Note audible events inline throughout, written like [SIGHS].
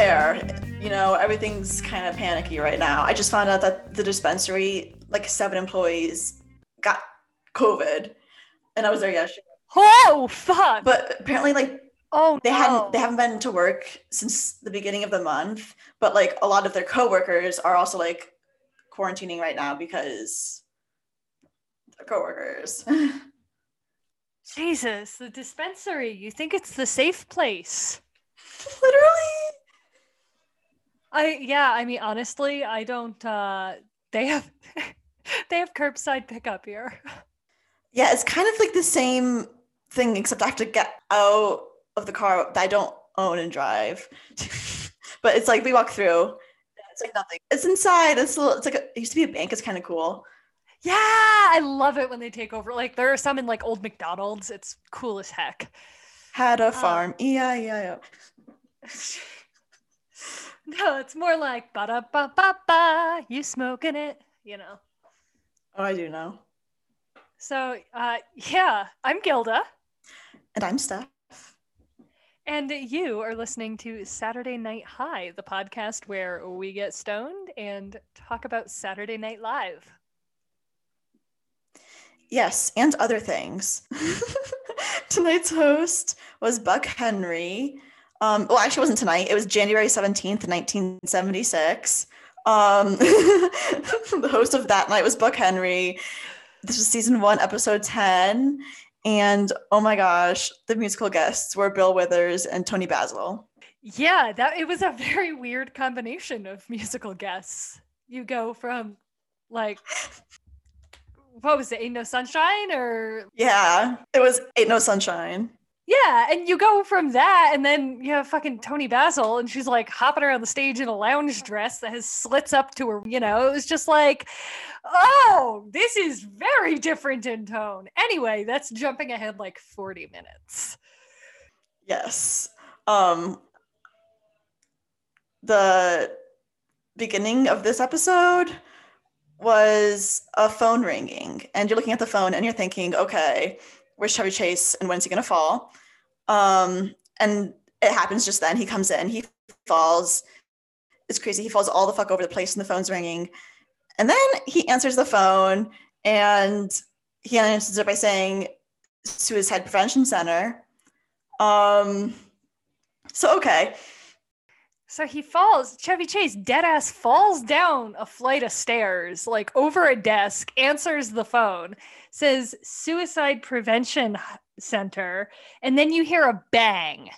fair. You know, everything's kind of panicky right now. I just found out that the dispensary, like seven employees, got COVID, and I was there yesterday. Oh fuck! But apparently, like oh, they no. hadn't they haven't been to work since the beginning of the month. But like a lot of their coworkers are also like quarantining right now because they're coworkers. [LAUGHS] Jesus, the dispensary. You think it's the safe place? Literally. I yeah. I mean, honestly, I don't. uh They have [LAUGHS] they have curbside pickup here. Yeah, it's kind of like the same thing, except I have to get out of the car that I don't own and drive. [LAUGHS] but it's like we walk through. It's like nothing. It's inside. It's a little, it's like a, it used to be a bank. It's kind of cool. Yeah, I love it when they take over. Like there are some in like old McDonald's. It's cool as heck. Had a farm. Yeah, yeah, yeah. [LAUGHS] No, [LAUGHS] it's more like ba da ba ba ba. You smoking it, you know. Oh, I do know. So, uh, yeah, I'm Gilda, And I'm Steph. and you are listening to Saturday Night High, the podcast where we get stoned and talk about Saturday Night Live. Yes, and other things. [LAUGHS] Tonight's host was Buck Henry. Um, well, actually, it wasn't tonight. It was January 17th, 1976. Um, [LAUGHS] the host of that night was Buck Henry. This was season one, episode 10. And oh my gosh, the musical guests were Bill Withers and Toni Basil. Yeah, that it was a very weird combination of musical guests. You go from like what was it, Ain't No Sunshine or Yeah, it was Ain't No Sunshine. Yeah, and you go from that, and then you have fucking Toni Basil, and she's like hopping around the stage in a lounge dress that has slits up to her. You know, it was just like, oh, this is very different in tone. Anyway, that's jumping ahead like 40 minutes. Yes. Um the beginning of this episode was a phone ringing and you're looking at the phone and you're thinking, okay, where's Chevy Chase and when's he gonna fall? Um and it happens just then. He comes in, he falls. It's crazy. He falls all the fuck over the place and the phone's ringing. And then he answers the phone and he answers it by saying suicide prevention center. Um so okay. So he falls, Chevy Chase, dead ass, falls down a flight of stairs, like over a desk, answers the phone, says suicide prevention center, and then you hear a bang.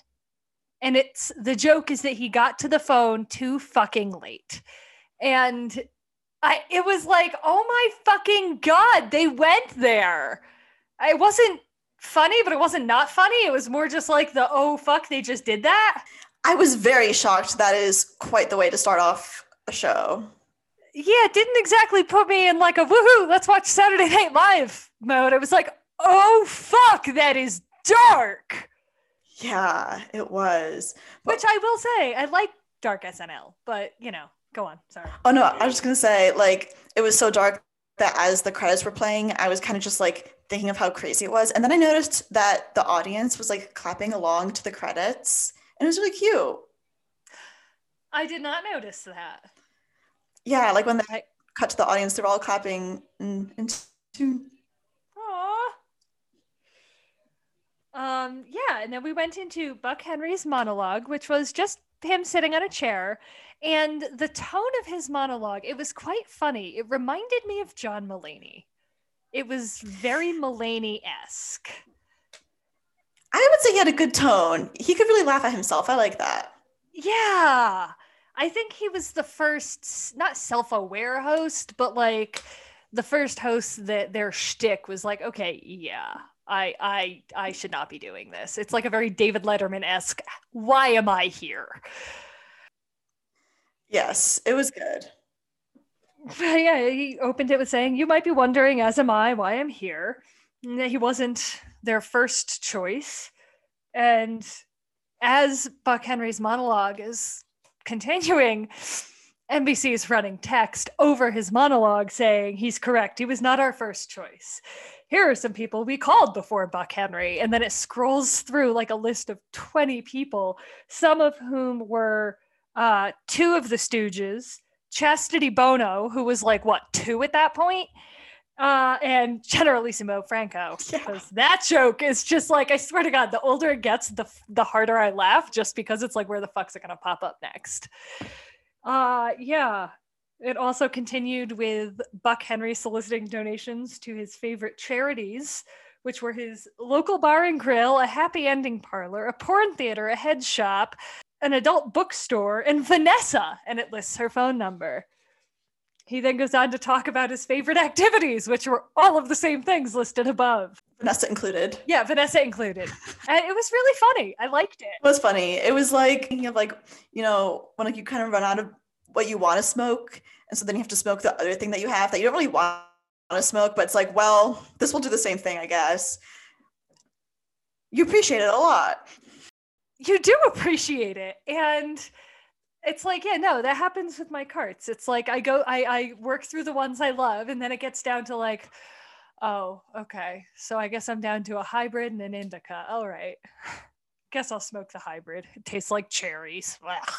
And it's the joke is that he got to the phone too fucking late. And I it was like, oh my fucking god, they went there. It wasn't funny, but it wasn't not funny. It was more just like the oh fuck, they just did that. I was very shocked. That is quite the way to start off a show. yeah, it didn't exactly put me in like a woohoo, let's watch Saturday Night Live mode. I was like, oh fuck, that is dark. Yeah, it was. But- Which I will say, I like dark SNL, but you know, go on. Sorry. Oh no, I was just gonna say, like, it was so dark that as the credits were playing, I was kind of just like thinking of how crazy it was. And then I noticed that the audience was like clapping along to the credits. And it was really cute. I did not notice that. Yeah, like when they cut to the audience, they're all clapping in, in tune. Aww. Um, yeah, and then we went into Buck Henry's monologue, which was just him sitting on a chair. And the tone of his monologue, it was quite funny. It reminded me of John Mulaney. It was very Mulaney-esque. I would say he had a good tone. He could really laugh at himself. I like that. Yeah. I think he was the first, not self aware host, but like the first host that their shtick was like, okay, yeah, I, I, I should not be doing this. It's like a very David Letterman esque. Why am I here? Yes, it was good. [LAUGHS] yeah, he opened it with saying, "You might be wondering, as am I, why I'm here." He wasn't their first choice, and as Buck Henry's monologue is continuing, NBC is running text over his monologue saying he's correct. He was not our first choice. Here are some people we called before Buck Henry. And then it scrolls through like a list of 20 people, some of whom were uh, two of the Stooges, Chastity Bono, who was like what two at that point, uh, and Generalissimo Franco. [LAUGHS] Yeah. Because that joke is just like I swear to God, the older it gets, the the harder I laugh, just because it's like where the fuck's it gonna pop up next? Uh, yeah. It also continued with Buck Henry soliciting donations to his favorite charities, which were his local bar and grill, a happy ending parlor, a porn theater, a head shop, an adult bookstore, and Vanessa, and it lists her phone number. He then goes on to talk about his favorite activities, which were all of the same things listed above. Vanessa included. Yeah, Vanessa included. and it was really funny. I liked it. It was funny. It was like you have like you know when like you kind of run out of what you want to smoke, and so then you have to smoke the other thing that you have that you don't really want to smoke, but it's like, well, this will do the same thing, I guess. You appreciate it a lot. You do appreciate it. And it's like, yeah, no, that happens with my carts. It's like I go, I, I work through the ones I love, and then it gets down to like, oh, okay. So I guess I'm down to a hybrid and an indica. All right. [LAUGHS] Guess I'll smoke the hybrid. It tastes like cherries. Ugh,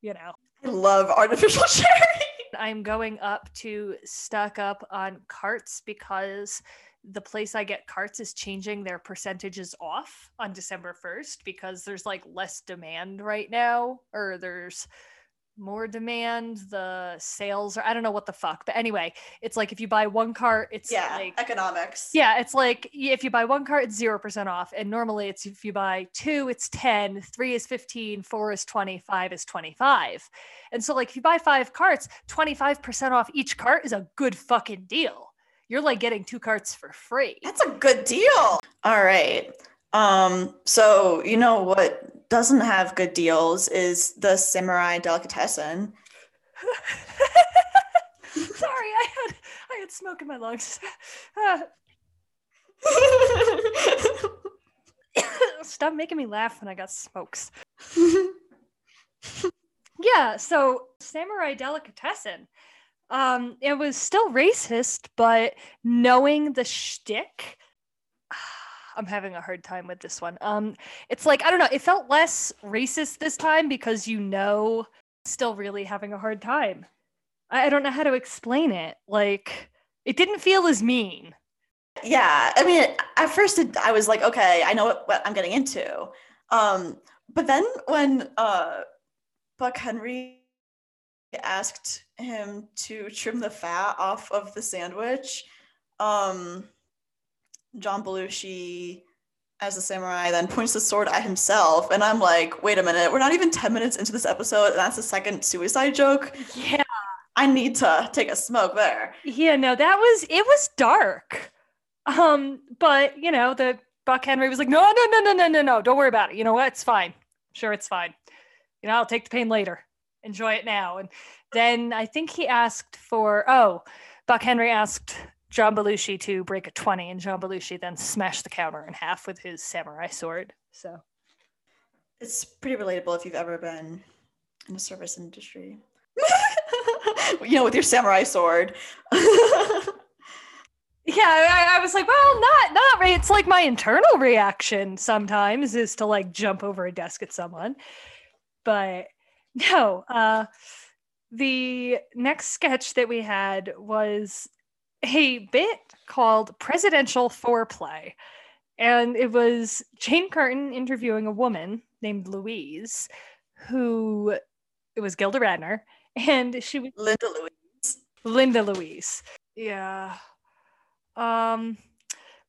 you know. I love artificial [LAUGHS] cherry. I'm going up to stock up on carts because the place I get carts is changing their percentages off on December 1st because there's like less demand right now, or there's more demand. The sales are, I don't know what the fuck, but anyway, it's like if you buy one cart, it's Yeah, like, economics. yeah, it's like if you buy one cart, it's 0% off. And normally it's if you buy two, it's 10, three is 15, four is 20, five is 25. And so, like, if you buy five carts, 25% off each cart is a good fucking deal. You're like getting two carts for free. That's a good deal. All right. Um, so you know what doesn't have good deals is the samurai delicatessen. [LAUGHS] Sorry, I had I had smoke in my lungs. [LAUGHS] Stop making me laugh when I got smokes. [LAUGHS] Yeah, so Samurai Delicatessen. Um, it was still racist, but knowing the shtick, [SIGHS] I'm having a hard time with this one. Um, it's like I don't know. It felt less racist this time because you know, still really having a hard time. I, I don't know how to explain it. Like, it didn't feel as mean. yeah, I mean, at first it, I was like, okay, I know what, what I'm getting into. Um, but then when uh, Buck Henry asked him to trim the fat off of the sandwich, um, John Belushi, as a samurai, then points the sword at himself, and I'm like, wait a minute, we're not even ten minutes into this episode, and that's the second suicide joke. Yeah, I need to take a smoke there. yeah. No, that was it. Was dark. Um, but you know, the Buck Henry was like, no, no, no, no, no, no, no. Don't worry about it. You know what? It's fine. Sure, it's fine. You know, I'll take the pain later. Enjoy it now. And then I think he asked for oh, Buck Henry asked John Belushi to break a 20, and John Belushi then smashed the counter in half with his samurai sword. So It's pretty relatable if you've ever been in the service industry. [LAUGHS] you know, with your samurai sword. [LAUGHS] yeah, I, I was like, well, not not right. It's like my internal reaction sometimes is to like jump over a desk at someone. But no, uh the next sketch that we had was a bit called Presidential Foreplay. And it was Jane Curtin interviewing a woman named Louise, who it was Gilda Radner, and she was Linda Louise. Linda Louise. Yeah. Um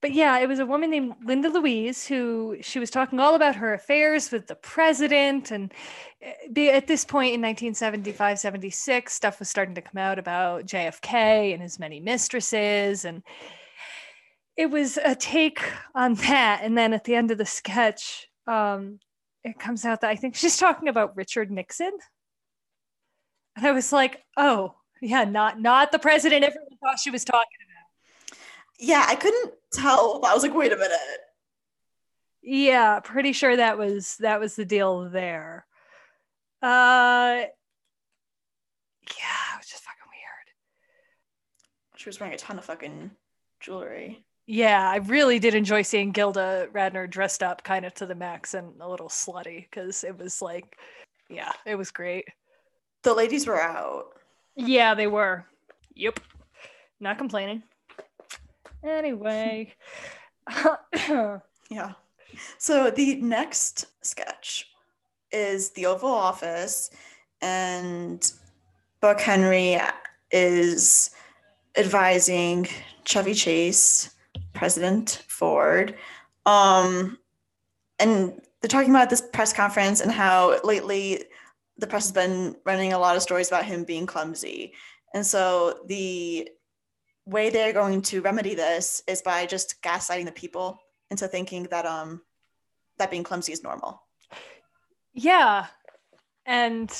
but yeah, it was a woman named Linda Louise who she was talking all about her affairs with the president and eh, at this point in 1975 76 stuff was starting to come out about JFK and his many mistresses and it was a take on that. And then at the end of the sketch um it comes out that I think she's talking about Richard Nixon. And I was like, "Oh, yeah, not not the president everyone thought she was talking Yeah, I couldn't tell. I was like, wait a minute. Yeah, pretty sure that was that was the deal there. Uh yeah, it was just fucking weird. She was wearing a ton of fucking jewelry. Yeah, I really did enjoy seeing Gilda Radner dressed up kind of to the max and a little slutty because it was like, yeah, it was great. The ladies were out. Yeah, they were. Yep. Not complaining. Anyway. [LAUGHS] [COUGHS] Yeah. So the next sketch is the Oval Office, and Buck Henry is advising Chevy Chase, President Ford, um, and they're talking about this press conference and how lately the press has been running a lot of stories about him being clumsy. And so the way they're going to remedy this is by just gaslighting the people into thinking that um that being clumsy is normal. Yeah. And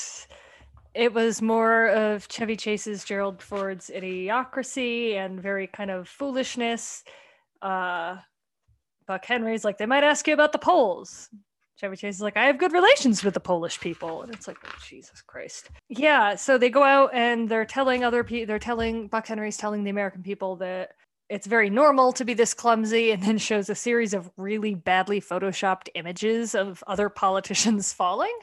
it was more of Chevy Chase's Gerald Ford's idiocracy and very kind of foolishness. Uh, Buck Henry's like, they might ask you about the Poles. Chevy Chase is like, I have good relations with the Polish people. And it's like, oh, Jesus Christ. Yeah. So they go out and they're telling other people, they're telling, Buck Henry's telling the American people that it's very normal to be this clumsy and then shows a series of really badly photoshopped images of other politicians [LAUGHS] falling.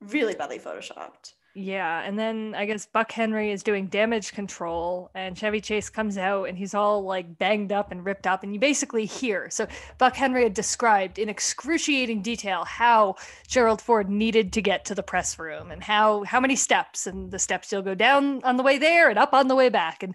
Really badly photoshopped. Yeah, and then I guess Buck Henry is doing damage control, and Chevy Chase comes out and he's all like banged up and ripped up, and you basically hear. So Buck Henry had described in excruciating detail how Gerald Ford needed to get to the press room and how how many steps, and the steps you'll go down on the way there and up on the way back, and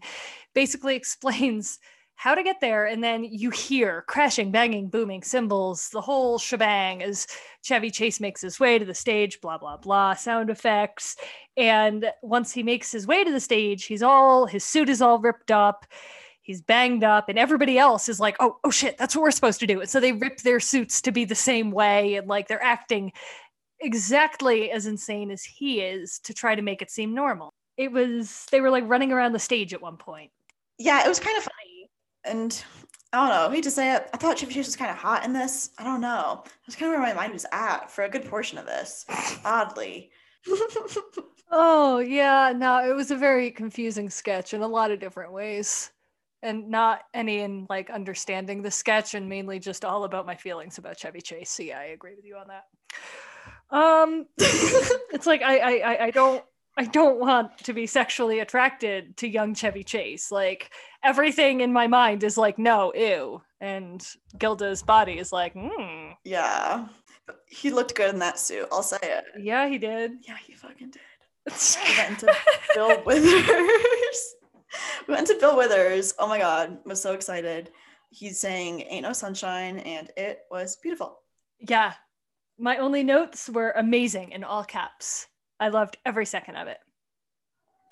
basically [LAUGHS] explains how to get there and then you hear crashing banging booming cymbals the whole shebang as chevy chase makes his way to the stage blah blah blah sound effects. And once he makes his way to the stage he's all his suit is all ripped up he's banged up and everybody else is like oh oh shit that's what we're supposed to do. And so they rip their suits to be the same way and like they're acting exactly as insane as he is to try to make it seem normal. It was they were like running around the stage at one point. Yeah, it was kind of funny. And I don't know, I hate to say it. I thought Chevy Chase was kind of hot in this. I don't know. That's kind of where my mind was at for a good portion of this, oddly. [LAUGHS] Oh, yeah. No, it was a very confusing sketch in a lot of different ways. And not any in like understanding the sketch and mainly just all about my feelings about Chevy Chase. So yeah, I agree with you on that. Um [LAUGHS] it's like I I I- I don't I don't want to be sexually attracted to young Chevy Chase. Like everything in my mind is like, no, ew. And Gilda's body is like, hmm. yeah. He looked good in that suit, I'll say it. Yeah, he did. Yeah, he fucking did. [LAUGHS] We went into Bill Withers. [LAUGHS] we went to Bill Withers. Oh my god, was so excited. He's saying Ain't No Sunshine, and it was beautiful. Yeah. My only notes were amazing in all caps. I loved every second of it.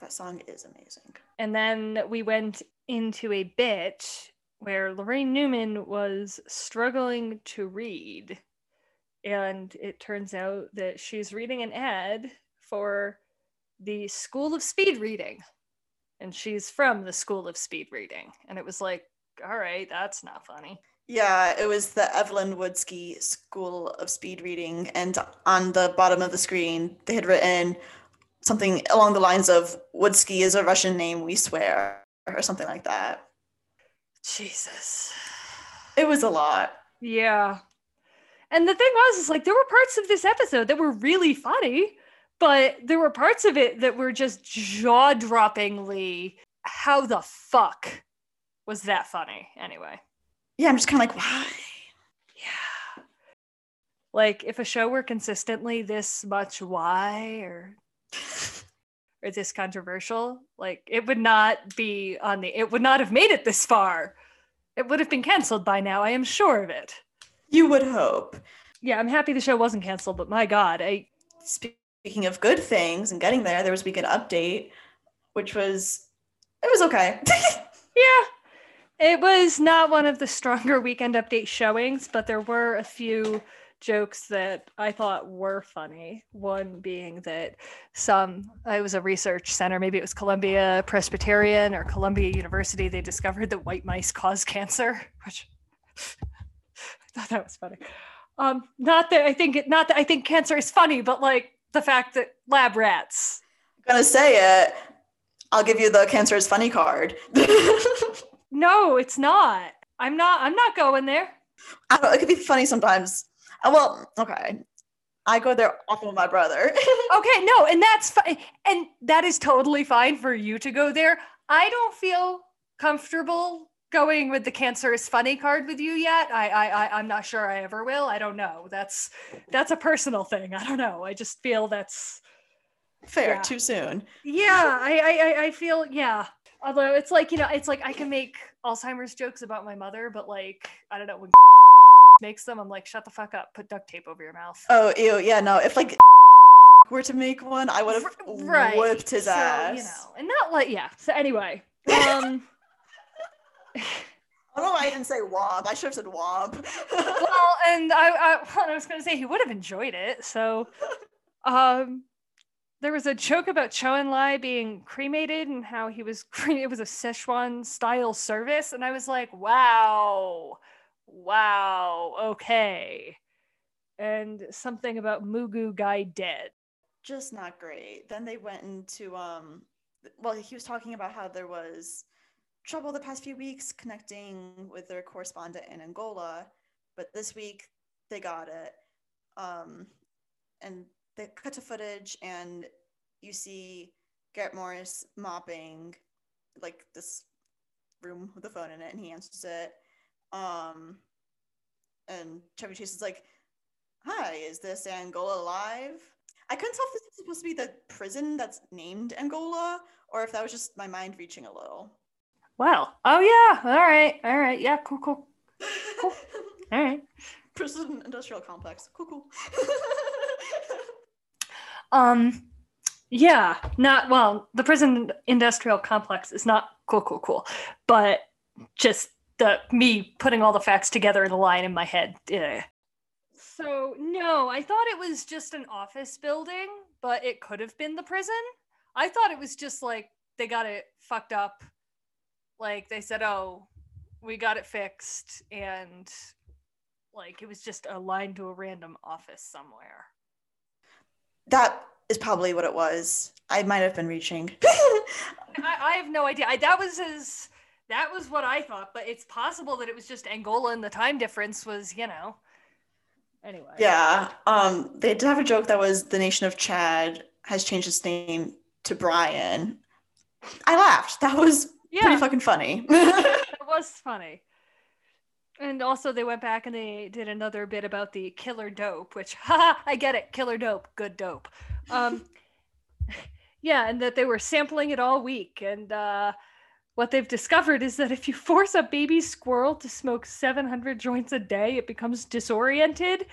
That song is amazing. And then we went into a bit where Laraine Newman was struggling to read. And it turns out that she's reading an ad for the School of Speed Reading. And she's from the School of Speed Reading. And it was like, all right, that's not funny. Yeah, it was the Evelyn Woodsky School of Speed Reading, and on the bottom of the screen, they had written something along the lines of "Woodsky is a Russian name, we swear," or something like that. Jesus. It was a lot. Yeah. And the thing was, is like there were parts of this episode that were really funny, but there were parts of it that were just jaw droppingly. How the fuck was that funny? Anyway. Yeah, I'm just kind of like, why? Yeah. Like if a show were consistently this much why or [LAUGHS] or this controversial, like it would not be on the it would not have made it this far. It would have been canceled by now, I am sure of it. You would hope. Yeah, I'm happy the show wasn't canceled, but my god, I Speaking of good things and getting there, there was a Weekend Update, which was it was okay. [LAUGHS] Yeah, it was not one of the stronger weekend update showings, but there were a few jokes that I thought were funny. One being that some, it was a research center, maybe it was Columbia Presbyterian or Columbia University, they discovered that white mice cause cancer, [LAUGHS] which I thought that was funny. Um, not that I think it, not that I think cancer is funny, but like the fact that lab rats. I'm gonna say it. I'll give you the cancer is funny card. [LAUGHS] No, it's not. I'm not. I'm not going there. I don't it could be funny sometimes. Uh, Well, okay. I go there often with my brother. [LAUGHS] okay, no, and that's fine. And that is totally fine for you to go there. I don't feel comfortable going with the cancerous funny card with you yet. I, I, I I'm not sure I ever will. I don't know. That's that's a personal thing. I don't know. I just feel that's fair. Yeah. Too soon. yeah. I I- I feel yeah. Although it's like you know, it's like I can make Alzheimer's jokes about my mother, but like I don't know when [LAUGHS] makes them, I'm like, shut the fuck up. Put duct tape over your mouth. Oh, ew. Yeah, no. If like [LAUGHS] were to make one, I would have right whipped his so, ass. you know and not like yeah so anyway um [LAUGHS] I don't know why I didn't say womp. I should have said womp. well and I, I well, I was gonna say he would have enjoyed it so um there was a joke about Chou En-lai being cremated and how he was [LAUGHS] cre- it was a Szechuan style service and I was like wow wow okay and something about Mugu guy dead Just not great. Then they went into um. Well, he was talking about how there was trouble the past few weeks connecting with their correspondent in Angola, but this week they got it. Um, and they cut to footage, and you see Garrett Morris mopping like this room with a phone in it, and he answers it. Um, and Chevy Chase is like, "Hi, is this Angola live?" I couldn't tell if this was supposed to be the prison that's named Angola, or if that was just my mind reaching a little. Well, oh yeah, all right, all right, yeah, cool, cool, cool, [LAUGHS] all right. prison industrial complex. Cool, cool. [LAUGHS] Um, yeah, not well. The prison industrial complex is not cool, cool, cool, but just the me putting all the facts together in a line in my head. Yeah. So no, I thought it was just an office building, but it could have been the prison. I thought it was just like they got it fucked up. Like they said, "Oh, we got it fixed," and like it was just a line to a random office somewhere. That is probably what it was. I might have been reaching. [LAUGHS] I, I have no idea. I, that was his. That was what I thought, but it's possible that it was just Angola and the time difference was, you know. Anyway. yeah. Um, they did have a joke that was the nation of Chad has changed its name to Brian. I laughed. That was Yeah, pretty fucking funny. [LAUGHS] that was funny. And also, they went back and they did another bit about the killer dope, which, [LAUGHS] haha, I get it. Killer dope, good dope. Um, [LAUGHS] yeah, and that they were sampling it all week. And uh, what they've discovered is that if you force a baby squirrel to smoke 700 joints a day, it becomes disoriented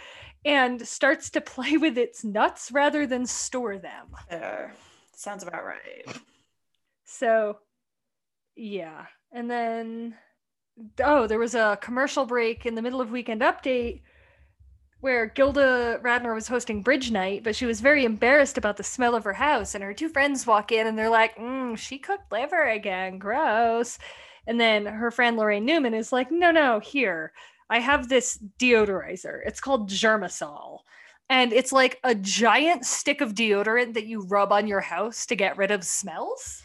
and starts to [LAUGHS] play with its nuts rather than store them. there. Sounds about right. So, yeah. And then, oh, there was a commercial break in the middle of Weekend Update where Gilda Radner was hosting Bridge Night, but she was very embarrassed about the smell of her house. And her two friends walk in and they're like, mm, she cooked liver again. Gross. And then her friend Laraine Newman is like, no, no, here. I have this deodorizer. It's called Germisol. And it's like a giant stick of deodorant that you rub on your house to get rid of smells.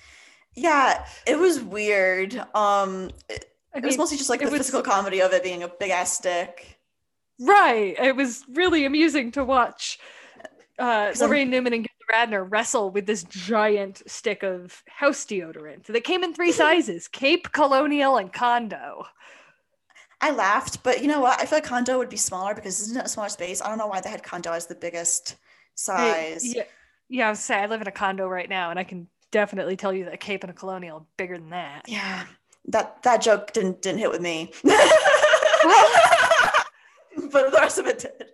Yeah, it was weird. Um, it, I it was mostly just like the was- physical comedy of it being a big ass stick. right. It was really amusing to watch uh, 'Cause I'm- Newman and Gilda Radner wrestle with this giant stick of house deodorant that came in three [LAUGHS] sizes Cape, Colonial, and Condo. I laughed, but you know what? I feel like condo would be smaller because this isn't a smaller space? I don't know why they had condo as the biggest size. yeah, yeah, I was saying I live in a condo right now, and I can definitely tell you that a Cape and a Colonial are bigger than that. Yeah, that that joke didn't didn't hit with me, [LAUGHS] but the rest of it did.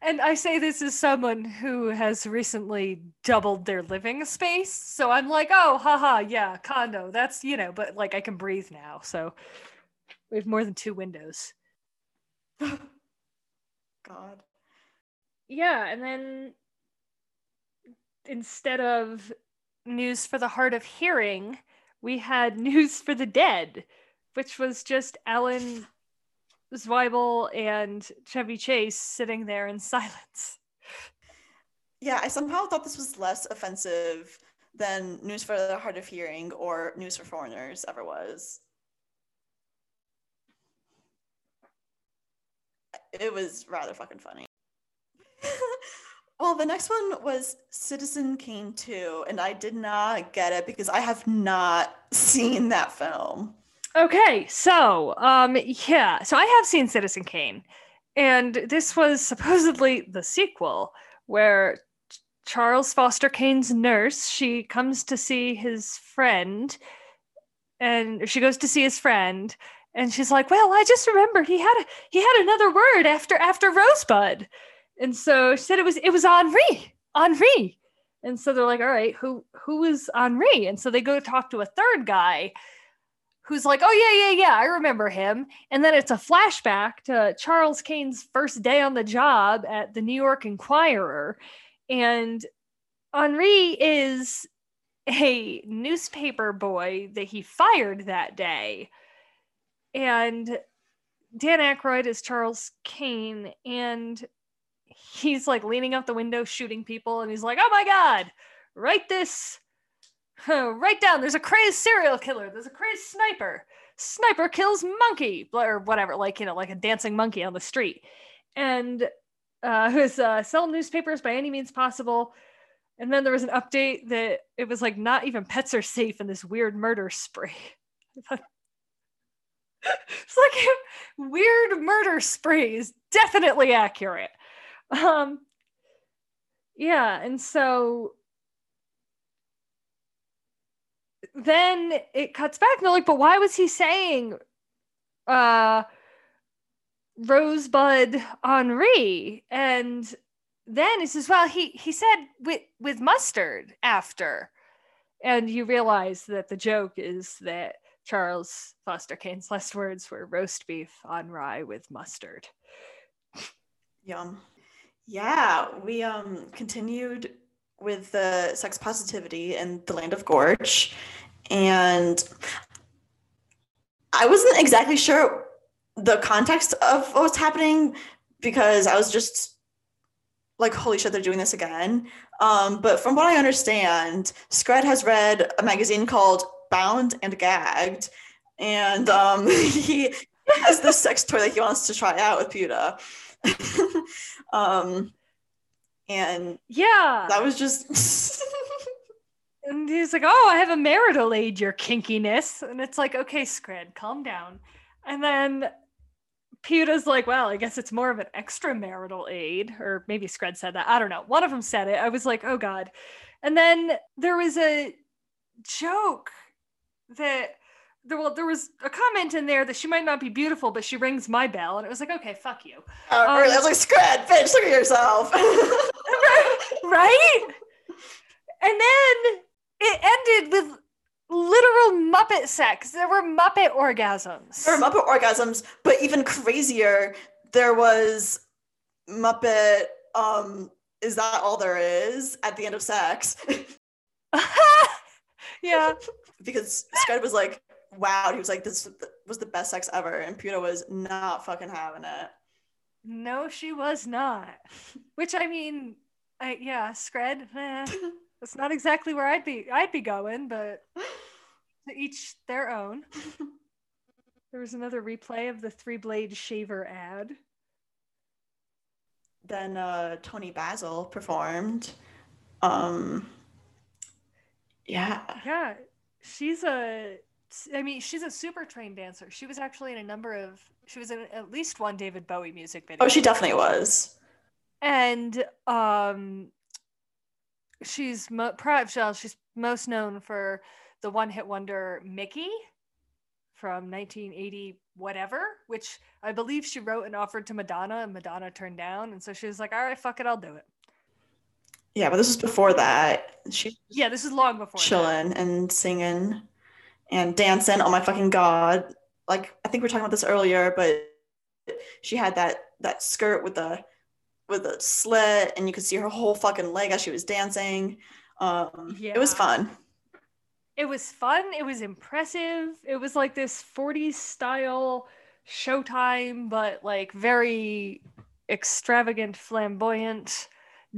And I say this as someone who has recently doubled their living space. So I'm like, oh, haha, yeah, condo. That's, you know, but like I can breathe now. So we have more than two windows. [LAUGHS] God, Yeah. And then instead of news for the hard of hearing, we had [LAUGHS] news for the dead, which was just Alan Zweibel and Chevy Chase sitting there in [LAUGHS] silence. yeah. I somehow thought this was less offensive than News for the Hard of Hearing or News for Foreigners ever was. It was rather fucking funny. [LAUGHS] well, the next one was Citizen Kane 2, and I did not get it because I have not [LAUGHS] seen that film. Okay, so um yeah, so I have seen Citizen Kane. And this was supposedly the sequel where Charles Foster Kane's nurse, she comes to see his friend and she goes to see his friend and she's like, "Well, I just remembered he had a, he had another word after after Rosebud." And so she said it was it was Henri. Henri. And so they're like, "All right, who who is Henri?" And so they go talk to a third guy who's like, "Oh yeah, yeah, yeah, I remember him." And then it's a flashback to Charles Kane's first day on the job at the New York Enquirer, and Henri is a newspaper boy that he fired that day, and Dan Aykroyd is Charles Kane, and he's like leaning out the window shooting people, and he's like, "Oh my god, write this." [LAUGHS] Write down there's a crazed serial killer, there's a crazed sniper. Sniper kills monkey, or whatever, like, you know, like a dancing monkey on the street. And uh, who's uh, sell newspapers by any means possible. And then there was an update that it was like not even pets are safe in this weird murder spree. [LAUGHS] it's like [LAUGHS] weird murder spree is definitely accurate. Um, yeah, and so then it cuts back and they're like, but why was he saying uh Rosebud Henri? And then he says, well, he he said with with mustard after. And you realize that the joke is that Charles Foster Kane's last words were roast beef on rye with mustard. Yum. Yeah, we um continued with the sex positivity in the land of Gorch. And I wasn't exactly sure the context of what was happening because I was just like, holy shit, they're doing this again. Um, but from what I understand, Scred has read a magazine called Bound and Gagged, and um, [LAUGHS] he has this sex toy that he wants to try out with Peuta. [LAUGHS] um, and yeah, that was just. [LAUGHS] and he's like, "Oh, I have a marital aid your kinkiness," and it's like, "Okay, Scred, calm down." And then Peuta's like, "Well, I guess it's more of an extramarital aid," or maybe Scred said that. I don't know. One of them said it. I was like, "Oh God!" And then there was a joke that there, well, there was a comment in there that she might not be beautiful, but she rings my bell, and it was like, okay, fuck you. Uh, um, I was like, scred, bitch, look at yourself. [LAUGHS] right? And then it ended with literal Muppet sex. There were Muppet orgasms. There were Muppet orgasms, but even crazier, there was Muppet. Um, is that all there is at the end of sex? [LAUGHS] yeah. [LAUGHS] because Scred was like, wow, he was like, this was the best sex ever. And Peuta was not fucking having it. No, she was not. Which I mean, I yeah, Scred, eh, [LAUGHS] that's not exactly where I'd be I'd be going, but to each their own. [LAUGHS] There was another replay of the three blade shaver ad. Then uh, Toni Basil performed. Um, yeah. Yeah. She's a I mean, she's a super trained dancer. She was actually in a number of. She was in at least one David Bowie music video. Oh, she definitely was. And um, she's mo- she's most known for the one-hit wonder Mickey from 1980 whatever, which I believe she wrote and offered to Madonna, and Madonna turned down, and so she was like, "All right, fuck it, I'll do it." Yeah, but this was before that. She yeah, this is long before chilling that. and singing and dancing. Oh my fucking god! Like I think we are talking about this earlier, but she had that that skirt with the with a slit, and you could see her whole fucking leg as she was dancing. Um, yeah. It was fun. It was fun. It was impressive. It was like this 40s style Showtime, but like very extravagant, flamboyant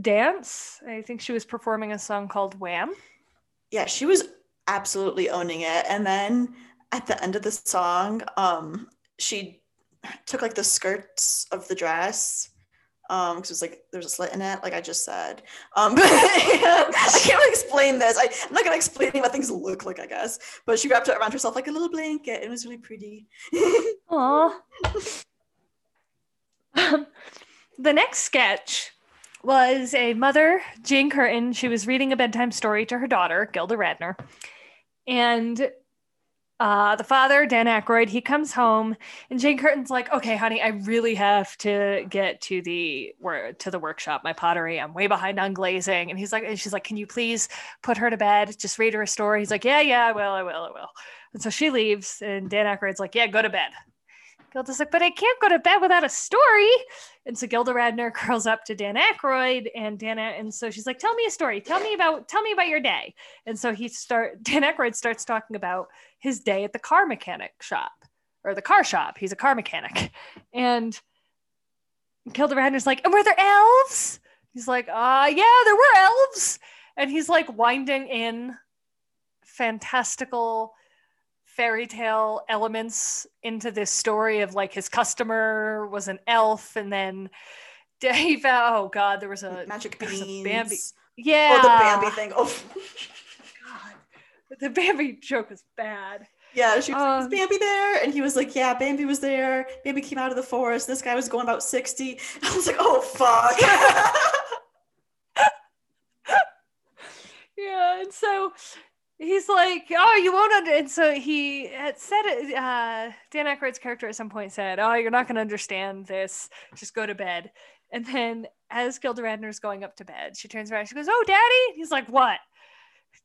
dance. I think she was performing a song called Wham. Yeah, she was absolutely owning it. And then at the end of the song, um, she took like the skirts of the dress um because it's like there's a slit in it like i just said um [LAUGHS] but i can't really explain this I, i'm not gonna explain what things look like i guess but she wrapped it around herself like a little blanket it was really pretty [LAUGHS] Aww. Um, the next sketch was a mother, Jane Curtin. She was reading a bedtime story to her daughter, Gilda Radner. And uh, the father, Dan Aykroyd, he comes home, and Jane Curtin's like, "Okay, honey, I really have to get to the to the workshop, my pottery. I'm way behind on glazing." And he's like, and she's like, "Can you please put her to bed? Just read her a story." He's like, "Yeah, yeah, I will, I will, I will." And so she leaves, and Dan Aykroyd's like, "Yeah, go to bed." Gilda's like, but I can't go to bed without a story. And so Gilda Radner [LAUGHS] curls up to Dan Aykroyd and Dan, and so she's like, tell me a story. Tell me about, tell me about your day. And so he start, [LAUGHS] Dan Aykroyd starts talking about his day at the car mechanic shop or the car shop. He's a car mechanic. [LAUGHS] And Gilda Radner's like, and were there elves? He's like, uh, yeah, there were elves. And he's like winding in fantastical fairy tale elements into this story of like his customer was an elf and then Dave [LAUGHS] oh god there was a magic was a beans. Bambi yeah oh the bambi thing. Oh. God [LAUGHS] the Bambi joke was bad. Yeah she was like, Um, "Is bambi there? And he was like yeah bambi was there. Bambi came out of the forest. This guy was going about 60 [LAUGHS] i was like oh fuck. Yeah and so he's like oh you won't under and so he had said it uh dan Aykroyd's character at some point said oh you're not going to understand this. Just go to bed. And then as gilda radner's going up to bed she turns around she goes oh daddy? He's like what?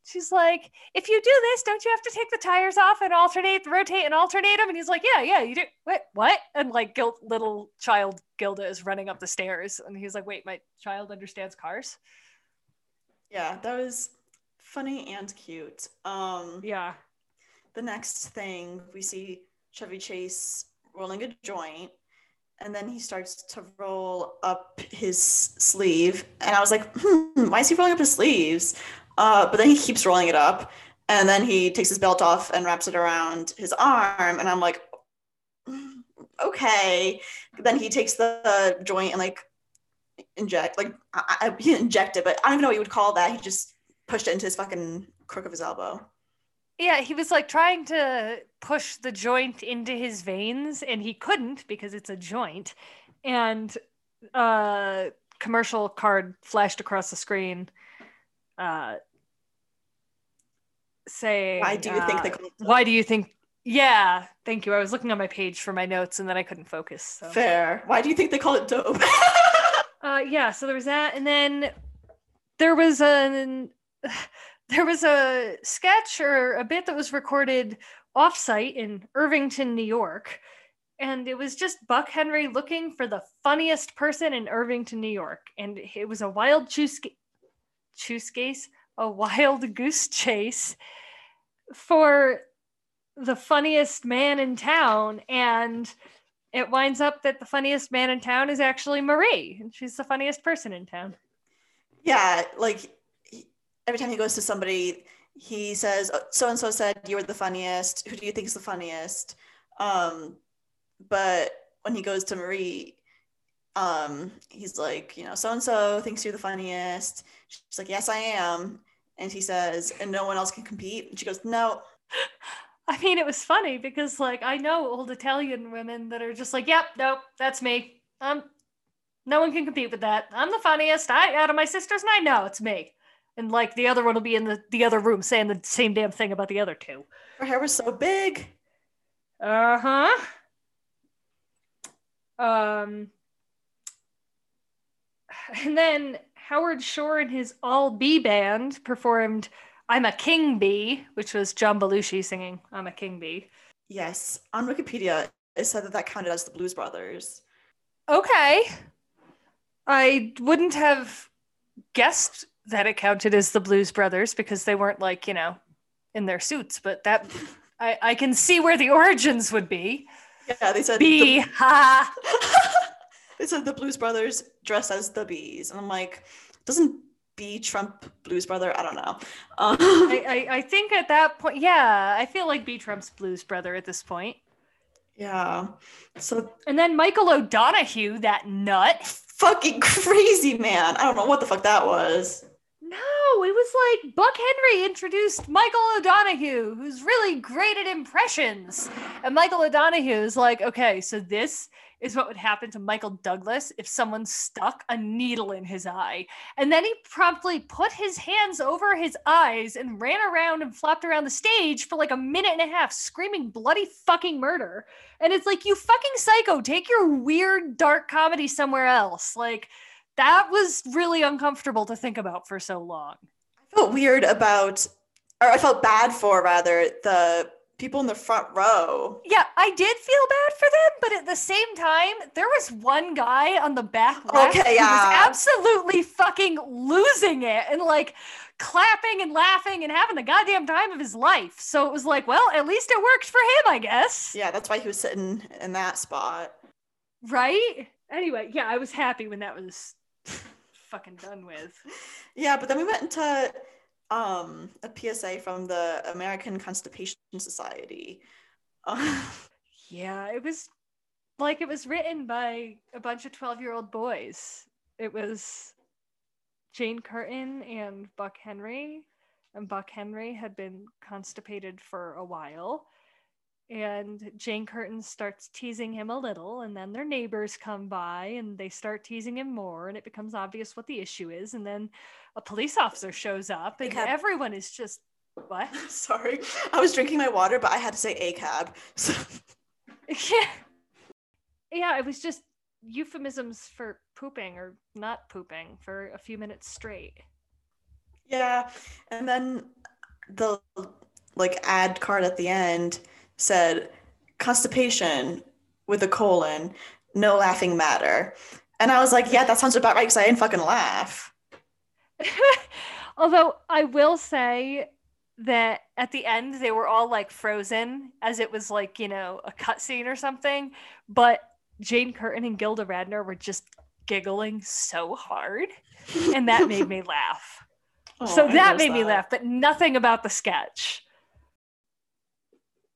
She's like if you do this don't you have to take the tires off and alternate rotate and alternate them and he's like yeah yeah you do. What what? And like little child gilda is running up the stairs and he's like wait my child understands cars? Yeah that was funny and cute um yeah the next thing we see Chevy Chase rolling a joint and then he starts to roll up his sleeve and I was like, hmm, why is he rolling up his sleeves? Uh, but then he keeps rolling it up and then he takes his belt off and wraps it around his arm and I'm like, "Mm, okay. Then he takes the, the joint and like inject, like I, I, he didn't inject it, but I don't even know what you would call that. He just pushed it into his fucking crook of his elbow. Yeah, he was like trying to push the joint into his veins and he couldn't because it's a joint. And uh commercial card flashed across the screen uh saying Why do you think they uh, call it why do you think yeah, thank you. I was looking on my page for my notes and then I couldn't focus. So Fair. Why do you think they call it dope? [LAUGHS] Uh, yeah, so there was that, and then there was a [SIGHS] there was a sketch or a bit that was recorded offsite in Irvington, New York, and it was just Buck Henry looking for the funniest person in Irvington, New York, and it was a wild choose case, a wild [LAUGHS] goose chase for the funniest man in town, and it winds up that the funniest man in town is actually Marie, and she's the funniest person in town. yeah, like every time he goes to somebody, he says, "So and so said you were the funniest. Who do you think is the funniest?" Um, but when he goes to Marie, um, he's like, you know, so and so thinks you're the funniest. She's like, "Yes, I am." And he says, "And no one else can compete." And she goes, "No." [LAUGHS] I mean, it was funny because, like, I know old Italian women that are just like, "Yep, nope, that's me. Um, no one can compete with that. I'm the funniest. I out of my sisters, and I know it's me." And like the other one will be in the the other room saying the same damn thing about the other two. Her hair was so big. Uh huh. Um, and then Howard Shore and his All Bee Band performed "I'm a King Bee," which was John Belushi singing "I'm a King Bee." Yes, on Wikipedia it said that that counted as the Blues Brothers. Okay, I wouldn't have guessed that it counted as the Blues Brothers because they weren't like you know in their suits, but that I I can see where the origins would be. Yeah, they said Bee, the- ha. [LAUGHS] they said the Blues Brothers dress as the bees, and I'm like, doesn't bee trump Blues Brother? I don't know. Um, [LAUGHS] I, I, I think at that point, yeah, I feel like B Trump's blues brother at this point. Yeah. So And then Michael O'Donoghue, that nut. fucking crazy man. I don't know what the fuck that was. No, it was like Buck Henry introduced Michael O'Donoghue, who's really great at impressions. And Michael O'Donoghue is like, okay, so this is what would happen to Michael Douglas if someone stuck a needle in his eye. And then he promptly put his hands over his eyes and ran around and flopped around the stage for like a minute and a half, screaming bloody fucking murder. And it's like, you fucking psycho, take your weird dark comedy somewhere else. Like, that was really uncomfortable to think about for so long. I felt weird about, or I felt bad for rather, the people in the front row. Yeah, I did feel bad for them, but at the same time, there was one guy on the back left Okay, who was absolutely fucking losing it and like clapping and laughing and having the goddamn time of his life. So it was like, well, at least it worked for him, I guess. Yeah, that's why he was sitting in that spot. Right? Anyway, yeah, I was happy when that was [LAUGHS] fucking done with. Yeah, but then we went into um, a PSA from the American Constipation Society. [LAUGHS] Yeah, it was like it was written by a bunch of 12 year old boys. It was Jane Curtin and Buck Henry. And Buck Henry had been constipated for a while. And Jane Curtin starts teasing him a little, and then their neighbors come by and they start teasing him more, and it becomes obvious what the issue is. And then a police officer shows up, and Cab- everyone is just, what? [LAUGHS] sorry, I was drinking my water, but I had to say a cab. So, [LAUGHS] yeah yeah it was just euphemisms for pooping or not pooping for a few minutes straight yeah, and then the like ad card at the end said constipation with a colon, no laughing matter. And I was like, yeah, that sounds about right because I didn't fucking laugh. [LAUGHS] although i will say that at the end they were all like frozen as it was like you know a cutscene or something but jane curtin and gilda radner were just giggling so hard and that made me [LAUGHS] laugh Oh, so that made me laugh, but nothing about the sketch.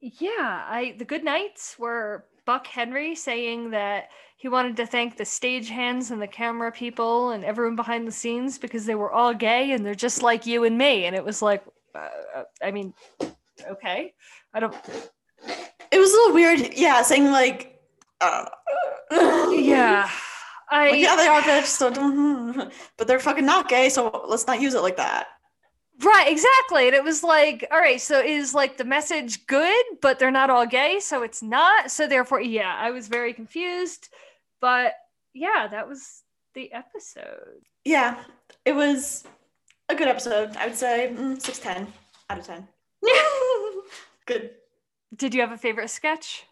Yeah, I the good nights were Buck Henry saying that he wanted to thank the stagehands and the camera people and everyone behind the scenes because they were all gay and they're just like you and me. And it was like, uh, I mean, okay, I don't. It was a little weird, yeah, saying like, [LAUGHS] I. Yeah, I Like, yeah, they are, just don't- [LAUGHS] but they're fucking not gay, so let's not use it like that. Right, exactly. And it was like, all right, so is like the message good, but they're not all gay, so it's not. So therefore, yeah, I was very confused. But yeah, that was the episode. Yeah, it was a good episode. I would say mm, 610 out of 10. [LAUGHS] good. Did you have a favorite sketch?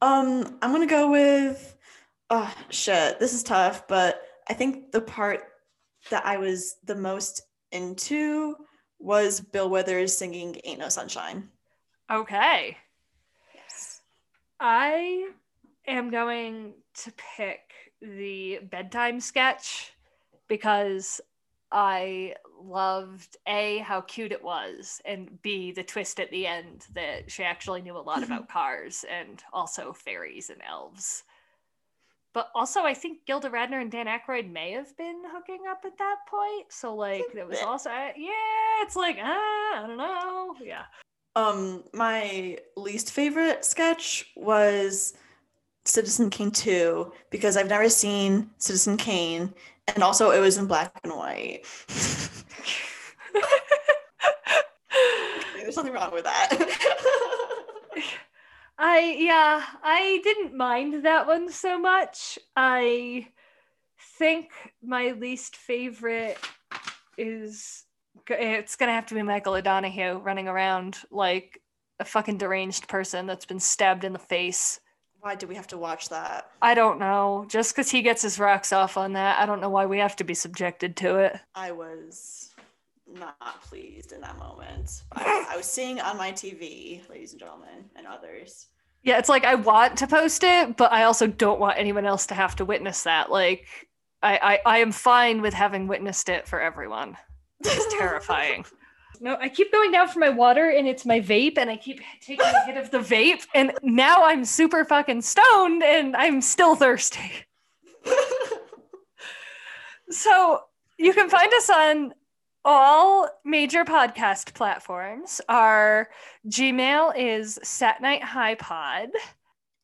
Um, I'm gonna go with oh shit, this is tough, but I think the part that I was the most into was Bill Withers singing Ain't No Sunshine. Okay. Yes. I am going to pick the bedtime sketch because I loved A, how cute it was, and B, the twist at the end that she actually knew a lot about [LAUGHS] cars and also fairies and elves. But also, I think Gilda Radner and Dan Aykroyd may have been hooking up at that point. So, like, there was also, yeah, it's like, ah, I don't know. Yeah. Um, my least favorite sketch was Citizen Kane 2 because I've never seen Citizen Kane, and also it was in black and white. [LAUGHS] [LAUGHS] There's nothing wrong with that. [LAUGHS] I yeah, I didn't mind that one so much. I think my least favorite is it's gonna have to be Michael O'Donoghue running around like a fucking deranged person that's been stabbed in the face. Why do we have to watch that? I don't know. Just because he gets his rocks off on that, I don't know why we have to be subjected to it. I was not pleased in that moment. I, I was seeing on my TV, ladies and gentlemen, and others. Yeah, it's like I want to post it, but I also don't want anyone else to have to witness that. Like, I I, I am fine with having witnessed it for everyone. It's terrifying. [LAUGHS] No, I keep going down for my water and it's my vape and I keep taking a hit of the vape and now I'm super fucking stoned and I'm still thirsty. [LAUGHS] so you can find us on all major podcast platforms. Our Gmail is Sat Night High Pod.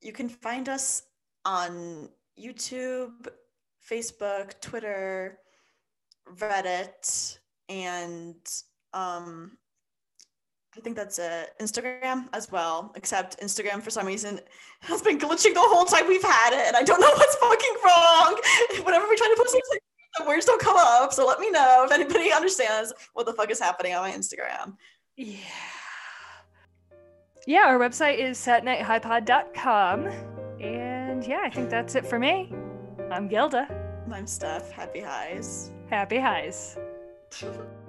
You can find us on YouTube, Facebook, Twitter, Reddit, and um, I think that's it. Instagram as well, except Instagram for some reason has been glitching the whole time we've had it, and I don't know what's fucking wrong. [LAUGHS] Whenever we try to post something, the words don't come up. So let me know if anybody understands what the fuck is happening on my Instagram. Yeah. Yeah, our website is satnighthighpod.com. And yeah, I think that's it for me. I'm Gilda. I'm Steph. Happy highs. Happy highs. [LAUGHS]